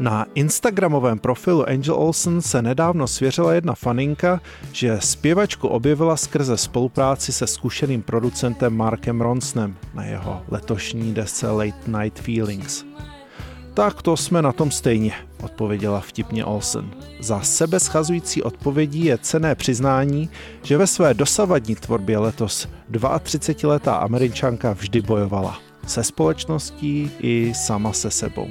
Na Instagramovém profilu Angel Olsen se nedávno svěřila jedna faninka, že zpěvačku objevila skrze spolupráci se zkušeným producentem Markem Ronsnem na jeho letošní desce Late Night Feelings. Tak to jsme na tom stejně, odpověděla vtipně Olsen. Za sebe schazující odpovědí je cené přiznání, že ve své dosavadní tvorbě letos 32-letá američanka vždy bojovala. Se společností i sama se sebou.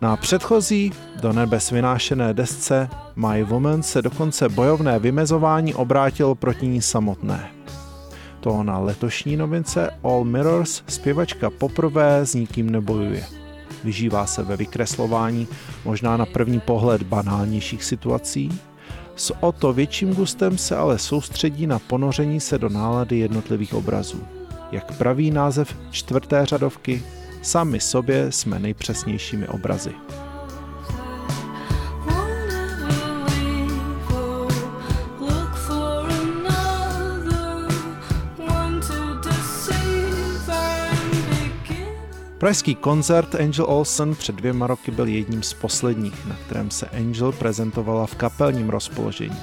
Na předchozí, do nebes vynášené desce My Woman se dokonce bojovné vymezování obrátilo proti ní samotné. To na letošní novince All Mirrors zpěvačka poprvé s nikým nebojuje. Vyžívá se ve vykreslování možná na první pohled banálnějších situací, s o to větším gustem se ale soustředí na ponoření se do nálady jednotlivých obrazů. Jak praví název čtvrté řadovky, Sami sobě jsme nejpřesnějšími obrazy. Pražský koncert Angel Olsen před dvěma roky byl jedním z posledních, na kterém se Angel prezentovala v kapelním rozpoložení.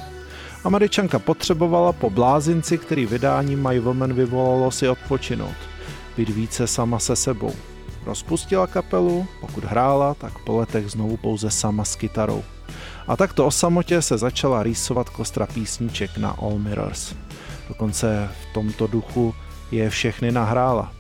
Američanka potřebovala po blázinci, který vydání My Woman vyvolalo si odpočinout, být více sama se sebou. Rozpustila kapelu, pokud hrála, tak po letech znovu pouze sama s kytarou. A takto o samotě se začala rýsovat kostra písniček na All Mirrors. Dokonce v tomto duchu je všechny nahrála.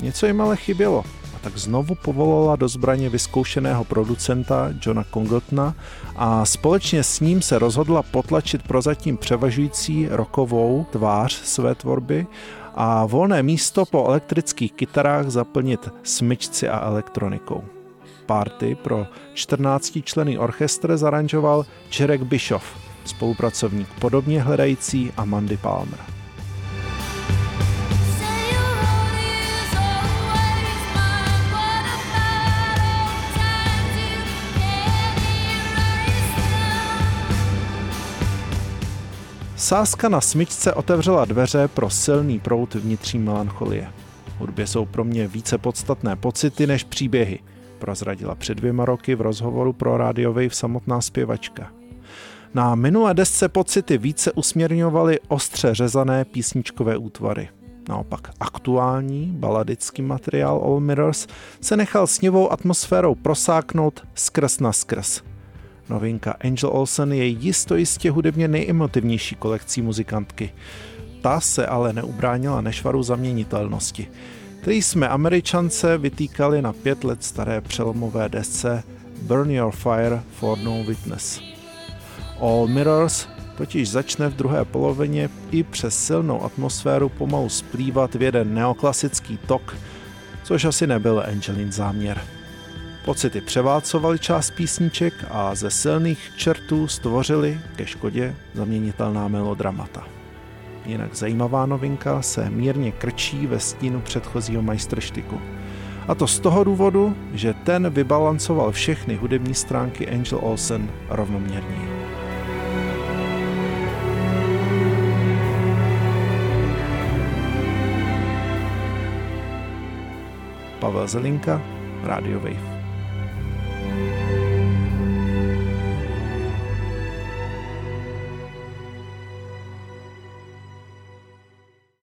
Něco jim ale chybělo a tak znovu povolala do zbraně vyzkoušeného producenta Johna Congotna a společně s ním se rozhodla potlačit prozatím převažující rokovou tvář své tvorby a volné místo po elektrických kytarách zaplnit smyčci a elektronikou. Party pro 14 člený orchestr zaranžoval Čerek Bischoff, spolupracovník podobně hledající Amandy Palmer. Sázka na smyčce otevřela dveře pro silný prout vnitřní melancholie. Hudbě jsou pro mě více podstatné pocity než příběhy, prozradila před dvěma roky v rozhovoru pro Radio Wave samotná zpěvačka. Na minulé desce pocity více usměrňovaly ostře řezané písničkové útvary. Naopak aktuální baladický materiál All Mirrors se nechal sněvou atmosférou prosáknout skrz na skrz – Novinka Angel Olsen je jisto jistě hudebně nejemotivnější kolekcí muzikantky. Ta se ale neubránila nešvaru zaměnitelnosti, který jsme američance vytýkali na pět let staré přelomové desce Burn Your Fire for No Witness. All Mirrors totiž začne v druhé polovině i přes silnou atmosféru pomalu splývat v jeden neoklasický tok, což asi nebyl Angelin záměr. Pocity převálcovaly část písniček a ze silných čertů stvořili ke škodě zaměnitelná melodramata. Jinak zajímavá novinka se mírně krčí ve stínu předchozího majstrštiku. A to z toho důvodu, že ten vybalancoval všechny hudební stránky Angel Olsen rovnoměrně. Pavel Zelinka, Radio Wave.